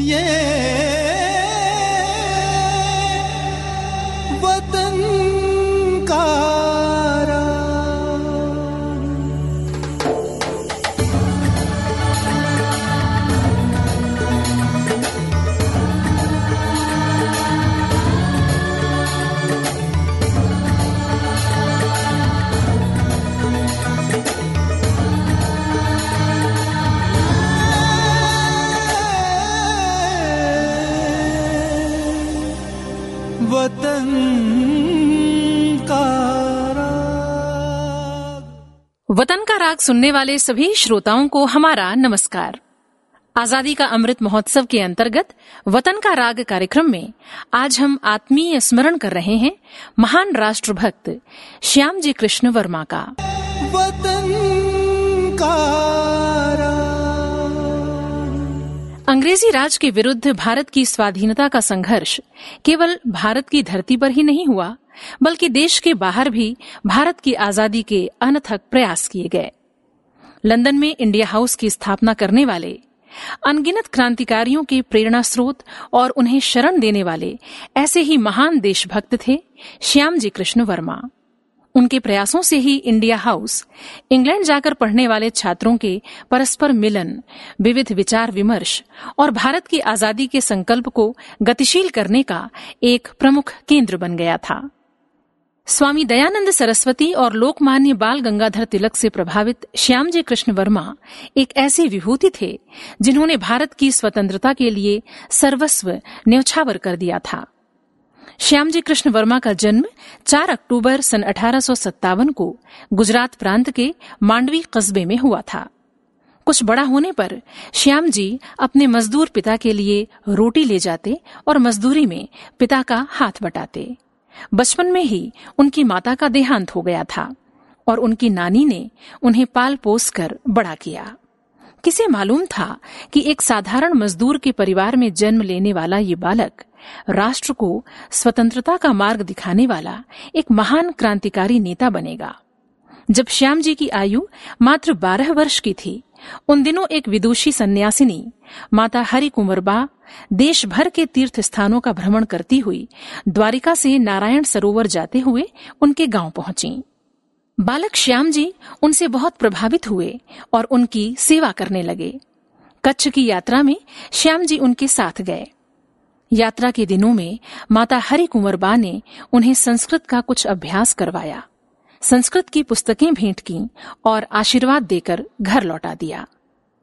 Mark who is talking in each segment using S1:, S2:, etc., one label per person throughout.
S1: वतन
S2: राग सुनने वाले सभी श्रोताओं को हमारा नमस्कार। आज़ादी का अमृत महोत्सव के अंतर्गत वतन का राग कार्यक्रम में आज हम आत्मीय स्मरण कर रहे हैं महान राष्ट्रभक्त श्याम जी कृष्ण वर्मा का।
S1: वतन का
S2: अंग्रेज़ी राज के विरुद्ध भारत की स्वाधीनता का संघर्ष केवल भारत की धरती पर ही नहीं हुआ बल्कि देश के बाहर भी भारत की आज़ादी के अनथक प्रयास किए गए। लंदन में इंडिया हाउस की स्थापना करने वाले, अनगिनत क्रांतिकारियों के प्रेरणा स्रोत और उन्हें शरण देने वाले ऐसे ही महान देशभक्त थे श्याम जी कृष्ण वर्मा। उनके प्रयासों से ही इंडिया हाउस, इंग्लैंड जाकर पढ़ने वाले छात्रों के परस्पर मिलन, विविध विचार विमर्श और भारत की आज़ादी के संकल्प को गतिशील करने का एक प्रमुख केंद्र बन गया था। स्वामी दयानंद सरस्वती और लोकमान्य बाल गंगाधर तिलक से प्रभावित श्याम जी कृष्ण वर्मा एक ऐसी विभूति थे जिन्होंने भारत की स्वतंत्रता के लिए सर्वस्व न्यौछावर कर दिया था। श्यामजी कृष्ण वर्मा का जन्म 4 अक्टूबर सन अठारह सौ सत्तावन को गुजरात प्रांत के मांडवी कस्बे में हुआ था। कुछ बड़ा होने पर श्याम जी अपने मजदूर पिता के लिए रोटी ले जाते और मजदूरी में पिता का हाथ बटाते। बचपन में ही उनकी माता का देहांत हो गया था और उनकी नानी ने उन्हें पाल पोस कर बड़ा किया। किसे मालूम था कि एक साधारण मजदूर के परिवार में जन्म लेने वाला ये बालक राष्ट्र को स्वतंत्रता का मार्ग दिखाने वाला एक महान क्रांतिकारी नेता बनेगा। जब श्याम जी की आयु मात्र बारह वर्ष की थी उन दिनों एक विदुषी सन्यासिनी, माता हरि कुंवरबा देश भर के तीर्थ स्थानों का भ्रमण करती हुई द्वारिका से नारायण सरोवर जाते हुए उनके गाँव पहुँची। बालक श्याम जी उनसे बहुत प्रभावित हुए और उनकी सेवा करने लगे। कच्छ की यात्रा में श्याम जी उनके साथ गए। यात्रा के दिनों में माता हरि कुंवर बा ने उन्हें संस्कृत का कुछ अभ्यास करवाया। संस्कृत की पुस्तकें भेंट की और आशीर्वाद देकर घर लौटा दिया।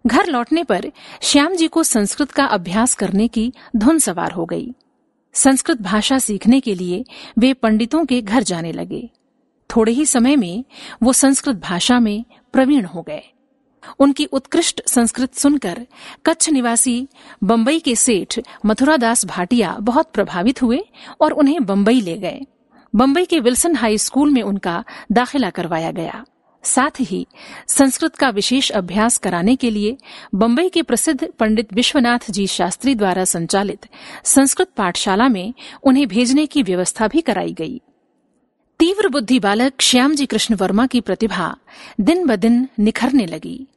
S2: घर लौटने पर श्याम जी को संस्कृत का अभ्यास करने की धुन सवार हो गई। संस्कृत भाषा सीखने के लिए वे पंडितों के घर जाने लगे। थोड़े ही समय में वो संस्कृत भाषा में प्रवीण हो गए। उनकी उत्कृष्ट संस्कृत सुनकर कच्छ निवासी बम्बई के सेठ मथुरादास भाटिया बहुत प्रभावित हुए और उन्हें बम्बई ले गए। बम्बई के विल्सन हाई स्कूल में उनका दाखिला करवाया गया। साथ ही संस्कृत का विशेष अभ्यास कराने के लिए बम्बई के प्रसिद्ध पंडित विश्वनाथ जी शास्त्री द्वारा संचालित संस्कृत पाठशाला में उन्हें भेजने की व्यवस्था भी कराई गई। तीव्र बुद्धि बालक श्याम जी कृष्ण वर्मा की प्रतिभा दिन ब दिन निखरने लगी।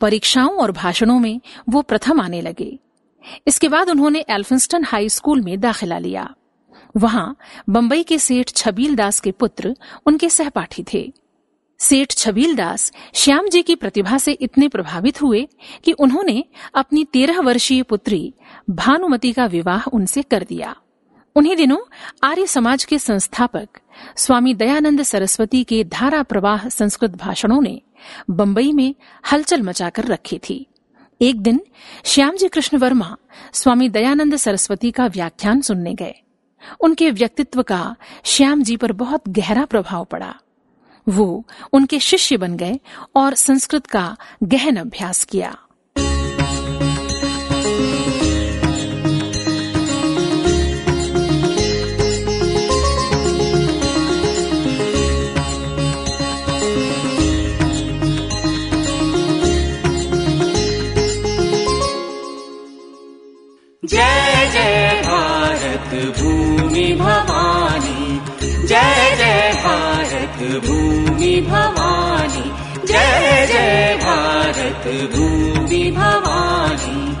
S2: परीक्षाओं और भाषणों में वो प्रथम आने लगे। इसके बाद उन्होंने एल्फिंस्टन हाई स्कूल में दाखिला लिया। वहाँ बंबई के सेठ छबील दास के पुत्र उनके सहपाठी थे। सेठ छबील दास श्याम जी की प्रतिभा से इतने प्रभावित हुए कि उन्होंने अपनी तेरह वर्षीय पुत्री भानुमति का विवाह उनसे कर दिया। उन्हीं दिनों आर्य समाज के संस्थापक स्वामी दयानंद सरस्वती के धारा प्रवाह संस्कृत भाषणों ने बंबई में हलचल मचाकर रखी थी। एक दिन श्याम जी कृष्ण वर्मा स्वामी दयानंद सरस्वती का व्याख्यान सुनने गए। उनके व्यक्तित्व का श्याम जी पर बहुत गहरा प्रभाव पड़ा। वो उनके शिष्य बन गए और संस्कृत का गहन अभ्यास किया।
S3: जय जय भारत भूमि भवानी। जय जय भारत भूमि भवानी। जय जय भारत भूमि भवानी।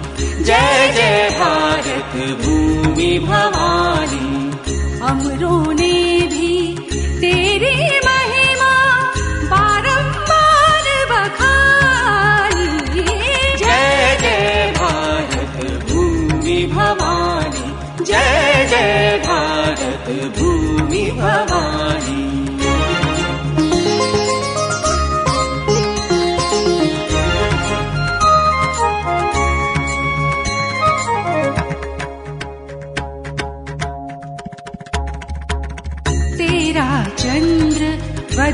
S3: जय जय भारत
S4: भूमि भवानी।
S3: अमरों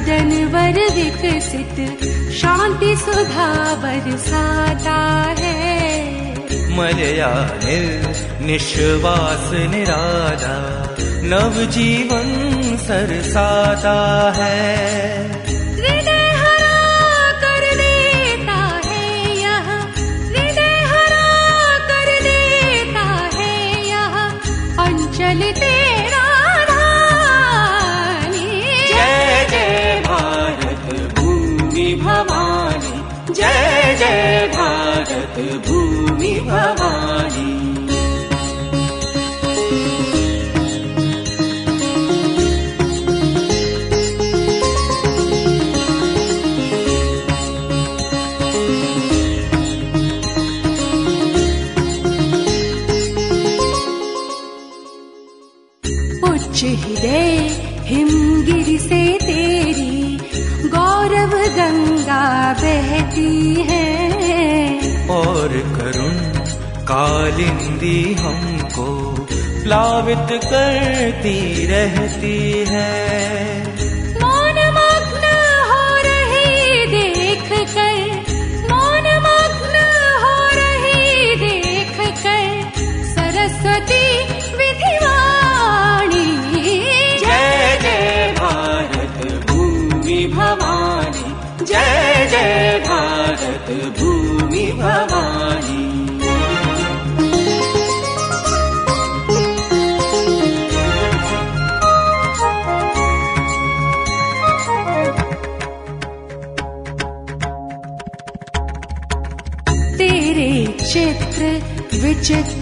S3: जनवर वसित शान्ति स्दा है।
S5: म निश्वास निराधा नव जीवन सरसाता है। Oh. कालिंदी हमको प्लावित करती रहती है।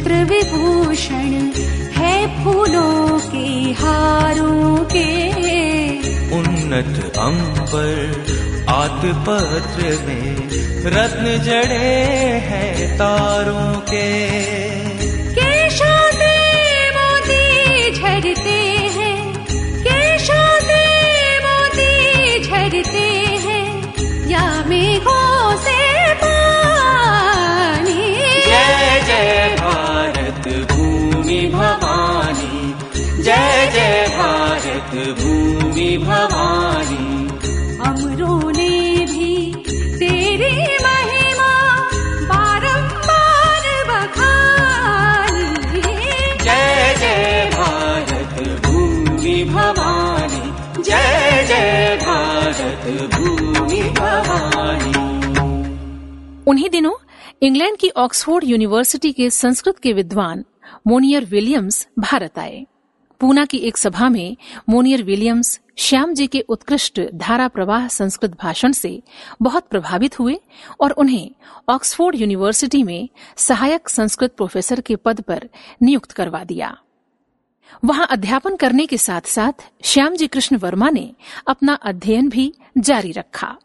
S3: विचित्र विभूषण है फूलों के हारों के।
S5: उन्नत अंबर आतपत्र में रत्न जड़े हैं तारों के।
S2: उन्हीं दिनों इंग्लैंड की ऑक्सफोर्ड यूनिवर्सिटी के संस्कृत के विद्वान मोनियर विलियम्स भारत आए। पूना की एक सभा में मोनियर विलियम्स श्याम जी के उत्कृष्ट धारा प्रवाह संस्कृत भाषण से बहुत प्रभावित हुए और उन्हें ऑक्सफोर्ड यूनिवर्सिटी में सहायक संस्कृत प्रोफेसर के पद पर नियुक्त करवा दिया। वहाँ अध्यापन करने के साथ साथ श्याम जी कृष्ण वर्मा ने अपना अध्ययन भी जारी रखा।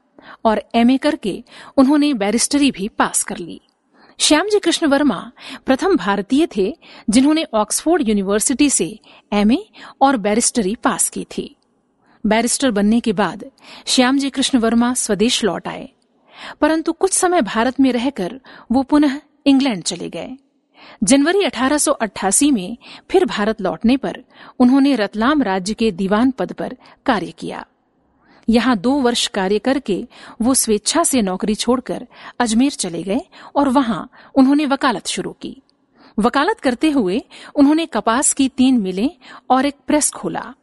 S2: और एमए करके उन्होंने बैरिस्टरी भी पास कर ली। श्याम जी कृष्ण वर्मा प्रथम भारतीय थे जिन्होंने ऑक्सफोर्ड यूनिवर्सिटी से एमए और बैरिस्टरी पास की थी। बैरिस्टर बनने के बाद श्याम जी कृष्ण वर्मा स्वदेश लौट आए। परंतु कुछ समय भारत में रहकर वो पुनः इंग्लैंड चले गए। जनवरी 1888 में फिर भारत लौटने पर उन्होंने रतलाम राज्य के दीवान पद पर कार्य किया। यहाँ दो वर्ष कार्य करके वो स्वेच्छा से नौकरी छोड़कर अजमेर चले गए और वहाँ उन्होंने वकालत शुरू की। वकालत करते हुए उन्होंने कपास की तीन मिलें और एक प्रेस खोला।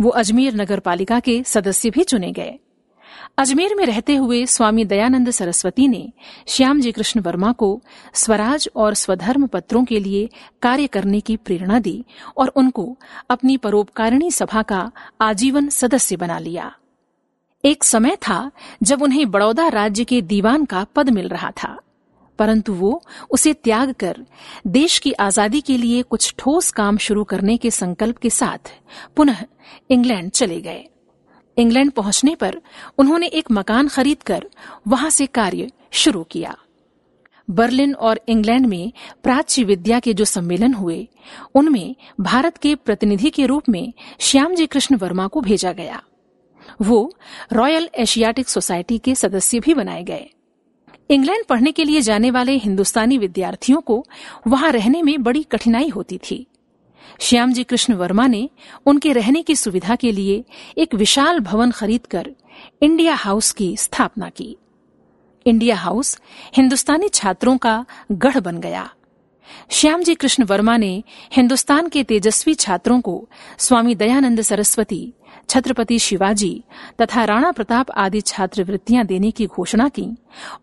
S2: वो अजमेर नगर पालिका के सदस्य भी चुने गए। अजमेर में रहते हुए स्वामी दयानंद सरस्वती ने श्याम जी कृष्ण वर्मा को स्वराज और स्वधर्म पत्रों के लिए कार्य करने की प्रेरणा दी और उनको अपनी परोपकारिणी सभा का आजीवन सदस्य बना लिया। एक समय था जब उन्हें बड़ौदा राज्य के दीवान का पद मिल रहा था, परंतु वो उसे त्याग कर देश की आज़ादी के लिए कुछ ठोस काम शुरू करने के संकल्प के साथ पुनः इंग्लैंड चले गए। इंग्लैंड पहुँचने पर उन्होंने एक मकान खरीदकर वहाँ से कार्य शुरू किया। बर्लिन और इंग्लैंड में प्राच्य विद्या के जो सम्मेलन हुए, उनमें भारत के प्रतिनिधि के रूप में श्यामजी कृष्ण वर्मा को भेजा गया। वो रॉयल एशियाटिक सोसाइटी के सदस्य भी बनाए गए। इंग्लैंड पढ़ने के लिए जाने वाले हिंदुस्तानी विद्यार्थियों को वहाँ रहने में बड़ी कठिनाई होती थी। श्यामजी कृष्ण वर्मा ने उनके रहने की सुविधा के लिए एक विशाल भवन खरीदकर इंडिया हाउस की स्थापना की। इंडिया हाउस हिंदुस्तानी छात्रों का गढ़ बन गया। श्यामजी कृष्ण वर्मा ने हिंदुस्तान के तेजस्वी छात्रों को स्वामी दयानंद सरस्वती छत्रपति शिवाजी तथा राणा प्रताप आदि छात्रवृत्तियाँ देने की घोषणा की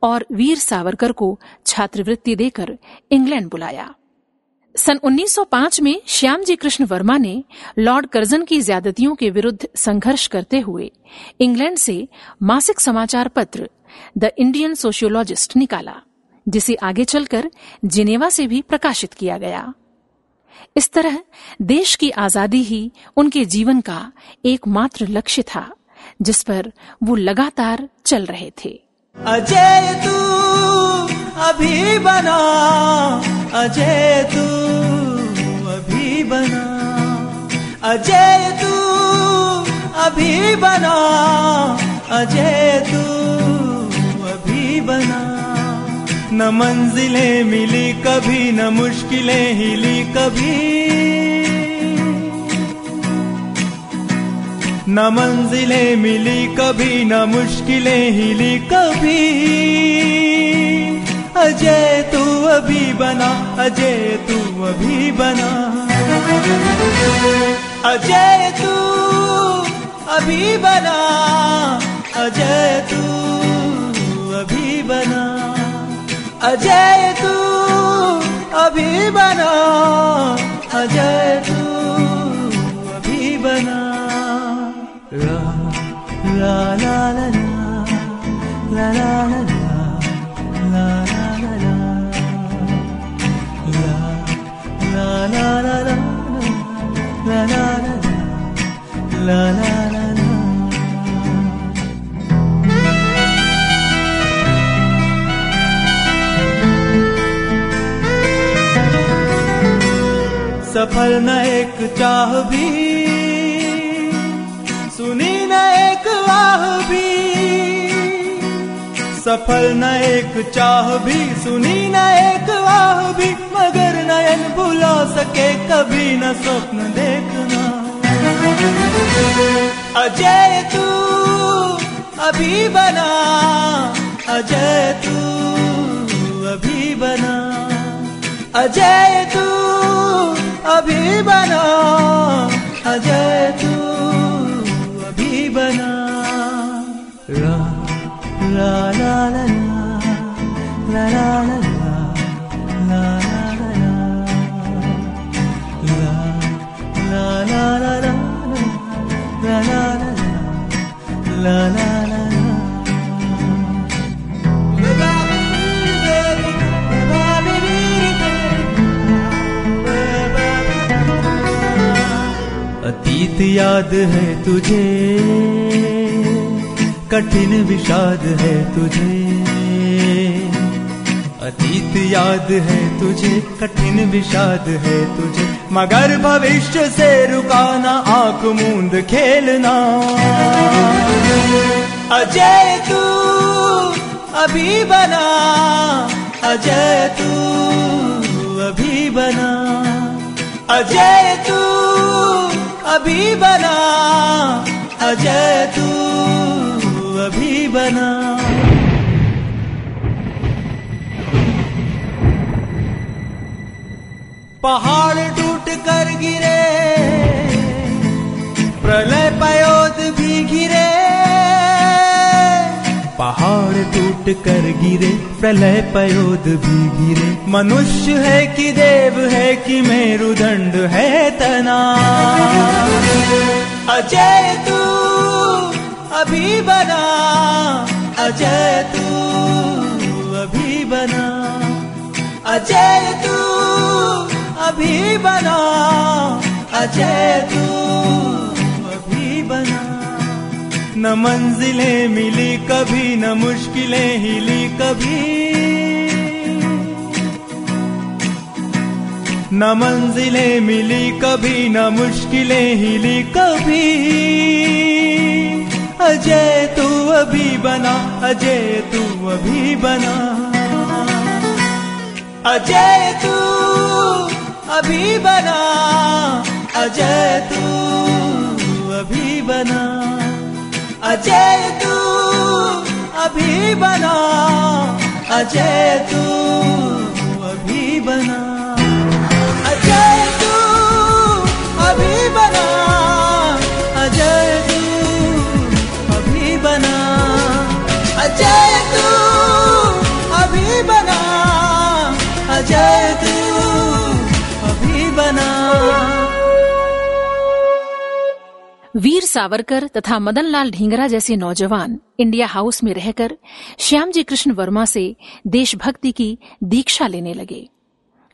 S2: और वीर सावरकर को छात्रवृत्ति देकर इंग्लैंड बुलाया। सन 1905 में श्यामजी कृष्ण वर्मा ने लॉर्ड कर्जन की ज्यादतियों के विरुद्ध संघर्ष करते हुए इंग्लैंड से मासिक समाचार पत्र, द इंडियन सोशियोलॉजिस्ट, निकाला, जिसे आगे चलकर जिनेवा से भी प्रकाशित किया गया। इस तरह देश की आज़ादी ही उनके जीवन का एकमात्र लक्ष्य था, जिस पर वो लगातार चल रहे थे।
S1: अजय तू अभी बना, अजय तू अभी बना, अजय तू अभी बना, अजय तू न मंजिलें मिली कभी, न मुश्किलें हिली कभी। न मंजिलें मिली कभी, न मुश्किलें हिली कभी। अजय तू अभी बना, अजय तू अभी बना। अजय तू अभी बना, अजय तू अभी बना। अजय तू अभी बना अजय तू अभी बना ला ला ला ला ला ला ला ला ला ला ला ला ला ला ला ला ला सफल न एक चाह भी। सुनी न एक आह भी। सफल न एक चाह भी। सुनी न एक आह भी। मगर नयन भुला सके कभी न स्वप्न देखना। अजय तू अभी बना। अजय तू अभी बना। अजय तू अभी बना अजय तू अभी बना। ला ला ला ला याद है तुझे। कठिन विषाद है तुझे। अतीत याद है तुझे, कठिन विषाद है तुझे। मगर भविष्य से रुकाना, आँख मूंद खेलना। अजय तू अभी बना, अजय तू अभी बना। अजय तू अभी बना अजय तू अभी बना। पहाड़ टूट कर गिरे प्रलय पयोद भी गिरे पहाड़ टूट कर गिरे, प्रलय पयोद भी गिरे। मनुष्य है कि देव है कि मेरुदंड है तना। अजय तू अभी बना, अजय तू अभी बना। अजय तू अभी बना, अजय तू न मंजिलें मिली कभी, न मुश्किलें हिली कभी। न मंजिलें मिली कभी, न मुश्किलें हिली कभी। अजय तू अभी बना, अजय तू अभी बना। अजय तू अभी बना, अजय तू अभी बना। अजय तू अभी बना अजय तू अभी बना।
S2: वीर सावरकर तथा मदनलाल ढींगरा जैसे नौजवान इंडिया हाउस में रहकर श्यामजी कृष्ण वर्मा से देशभक्ति की दीक्षा लेने लगे।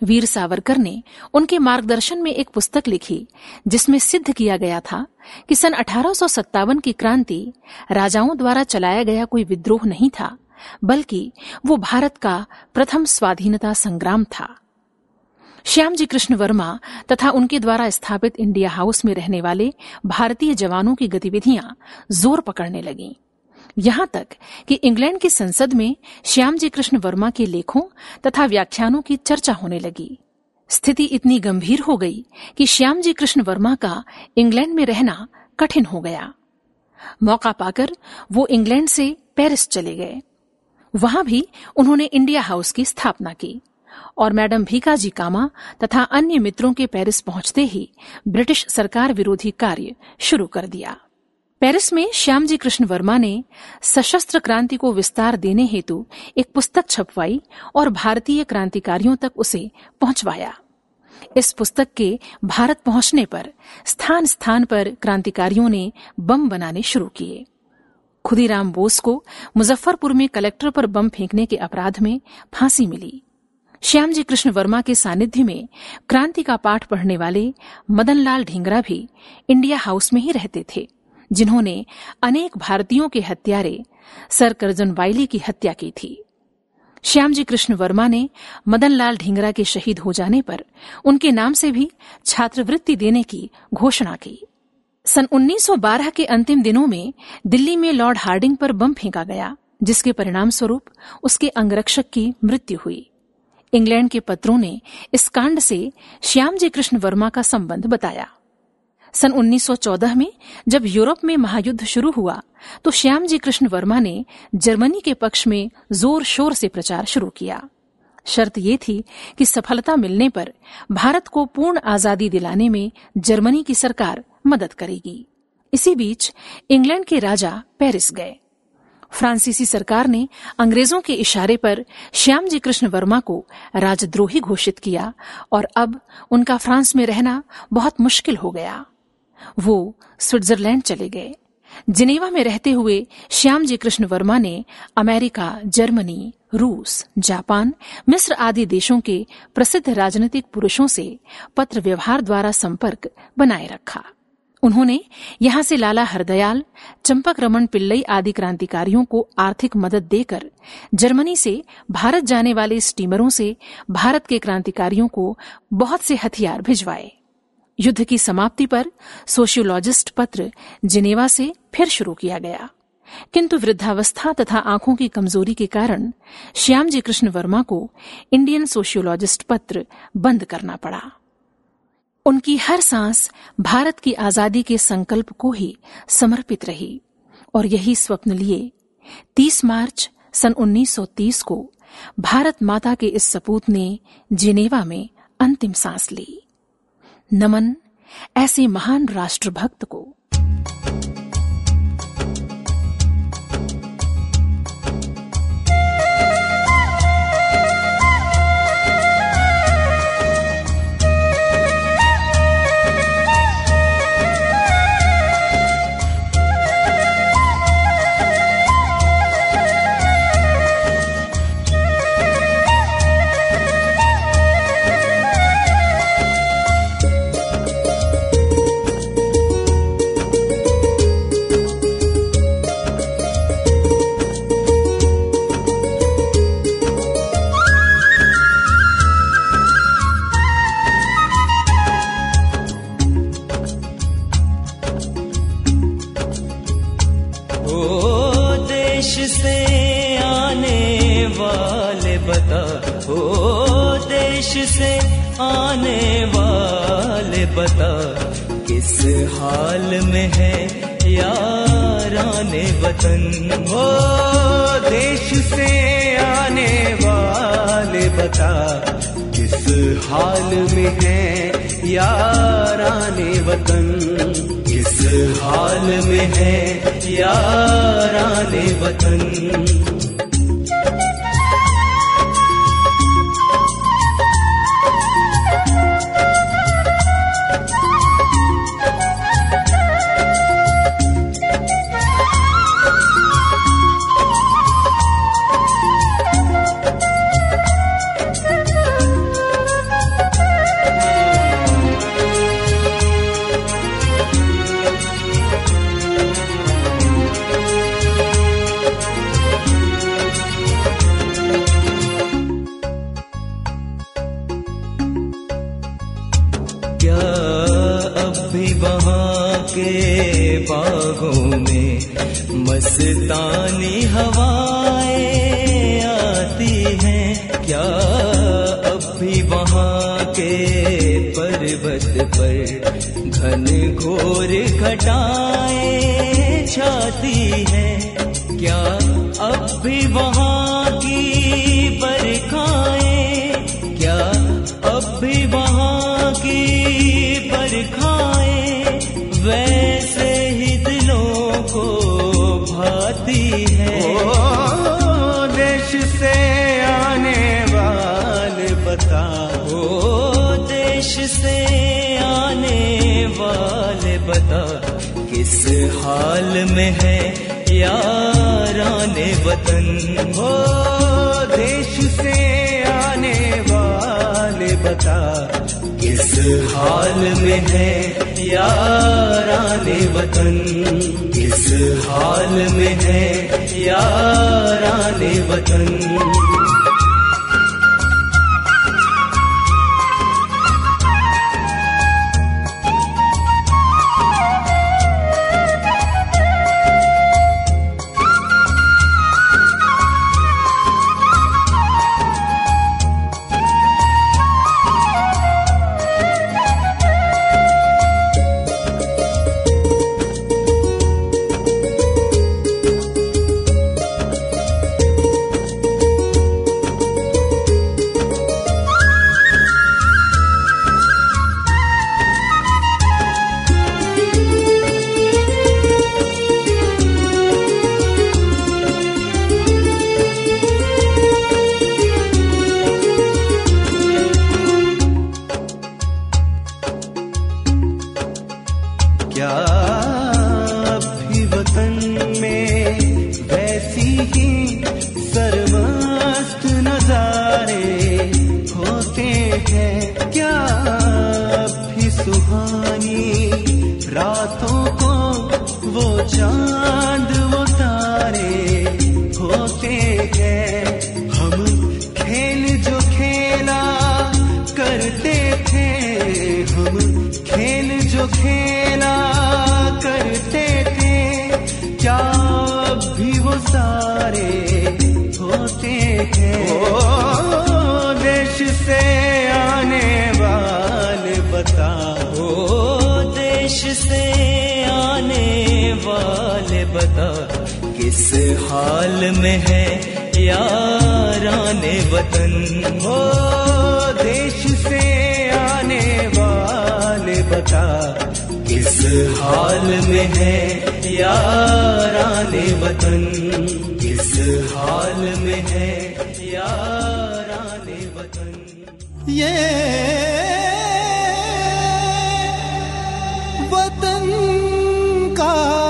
S2: वीर सावरकर ने उनके मार्गदर्शन में एक पुस्तक लिखी, जिसमें सिद्ध किया गया था कि सन अठारह सौ सत्तावन की क्रांति राजाओं द्वारा चलाया गया कोई विद्रोह नहीं था, बल्कि वो भारत का प्रथम स्वाधीनता संग्राम था। श्यामजी कृष्ण वर्मा तथा उनके द्वारा स्थापित इंडिया हाउस में रहने वाले भारतीय जवानों की गतिविधियाँ ज़ोर पकड़ने लगीं। यहाँ तक कि इंग्लैंड की संसद में श्याम जी कृष्ण वर्मा के लेखों तथा व्याख्यानों की चर्चा होने लगी। स्थिति इतनी गंभीर हो गई कि श्याम जी कृष्ण वर्मा का इंग्लैंड में रहना कठिन हो गया। मौका पाकर वो इंग्लैंड से पेरिस चले गए। वहाँ भी उन्होंने इंडिया हाउस की स्थापना की। और मैडम भीकाजी कामा तथा अन्य मित्रों के पेरिस पहुँचते ही ब्रिटिश सरकार विरोधी कार्य शुरू कर दिया। पेरिस में श्यामजी कृष्ण वर्मा ने सशस्त्र क्रांति को विस्तार देने हेतु एक पुस्तक छपवाई और भारतीय क्रांतिकारियों तक उसे पहुंचवाया। इस पुस्तक के भारत पहुँचने पर स्थान स्थान पर क्रांतिकारियों ने बम बनाने शुरू किए। खुदीराम बोस को मुजफ्फरपुर में कलेक्टर पर बम फेंकने के अपराध में फांसी मिली। श्यामजी कृष्ण वर्मा के सानिध्य में क्रांति का पाठ पढ़ने वाले मदनलाल ढींगरा भी इंडिया हाउस में ही रहते थे, जिन्होंने अनेक भारतीयों के हत्यारे, सर करजन वाइली की हत्या की थी। श्यामजी कृष्ण वर्मा ने मदनलाल ढींगरा के शहीद हो जाने पर उनके नाम से भी छात्रवृत्ति देने की घोषणा की। सन 1912 के अंतिम दिनों में दिल्ली में लॉर्ड हार्डिंग पर बम फेंका गया, जिसके परिणाम स्वरूप उसके अंगरक्षक की मृत्यु हुई। इंग्लैंड के पत्रों ने इस कांड से श्यामजी कृष्ण वर्मा का संबंध बताया। सन 1914 में जब यूरोप में महायुद्ध शुरू हुआ तो श्यामजी कृष्ण वर्मा ने जर्मनी के पक्ष में ज़ोर शोर से प्रचार शुरू किया। शर्त ये थी कि सफलता मिलने पर भारत को पूर्ण आज़ादी दिलाने में जर्मनी की सरकार मदद करेगी। इसी बीच इंग्लैंड के राजा पेरिस गए। फ्रांसीसी सरकार ने अंग्रेज़ों के इशारे पर श्याम जी कृष्ण वर्मा को राजद्रोही घोषित किया और अब उनका फ्रांस में रहना बहुत मुश्किल हो गया। वो स्विट्जरलैंड चले गए। जिनेवा में रहते हुए श्याम जी कृष्ण वर्मा ने अमेरिका, जर्मनी, रूस, जापान, मिस्र आदि देशों के प्रसिद्ध राजनीतिक पुरुषों से पत्र व्यवहार द्वारा संपर्क बनाए रखा। उन्होंने यहाँ से लाला हरदयाल, चंपक रमन पिल्लई आदि क्रांतिकारियों को आर्थिक मदद देकर जर्मनी से भारत जाने वाले स्टीमरों से भारत के क्रांतिकारियों को बहुत से हथियार भिजवाए। युद्ध की समाप्ति पर सोशियोलॉजिस्ट पत्र जिनेवा से फिर शुरू किया गया। किंतु वृद्धावस्था तथा आँखों की कमज़ोरी के कारण श्यामजी कृष्ण वर्मा को इंडियन सोशियोलॉजिस्ट पत्र बंद करना पड़ा। उनकी हर सांस भारत की आज़ादी के संकल्प को ही समर्पित रही और यही स्वप्न लिए 30 मार्च सन 1930 को भारत माता के इस सपूत ने जिनेवा में अंतिम सांस ली। नमन ऐसे महान राष्ट्रभक्त को।
S6: आने वाले बता, किस हाल में है यार आने वतन? हो देश से आने वाले बता, किस हाल में है यार आने वतन? किस हाल में है यार आने वतन? वैसे ही दिलों को भाती है। ओ, देश से आने वाले बताओ। देश से आने वाले बता किस हाल में है यार आने वतन? हो देश से आने वाले बता हाल में है यार आने वतन। किस हाल में है यार आने वतन। हाल में है यार आने वतन। हो देश से आने वाले बता, किस हाल में है यार आने वतन? किस हाल में है यार आने वतन? ये वतन का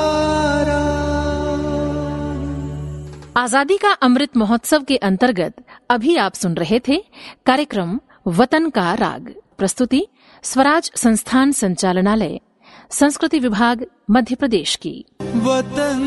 S2: आज़ादी का अमृत महोत्सव के अंतर्गत अभी आप सुन रहे थे कार्यक्रम वतन का राग। प्रस्तुति स्वराज संस्थान संचालनालय, संस्कृति विभाग, मध्य प्रदेश की।
S6: वतन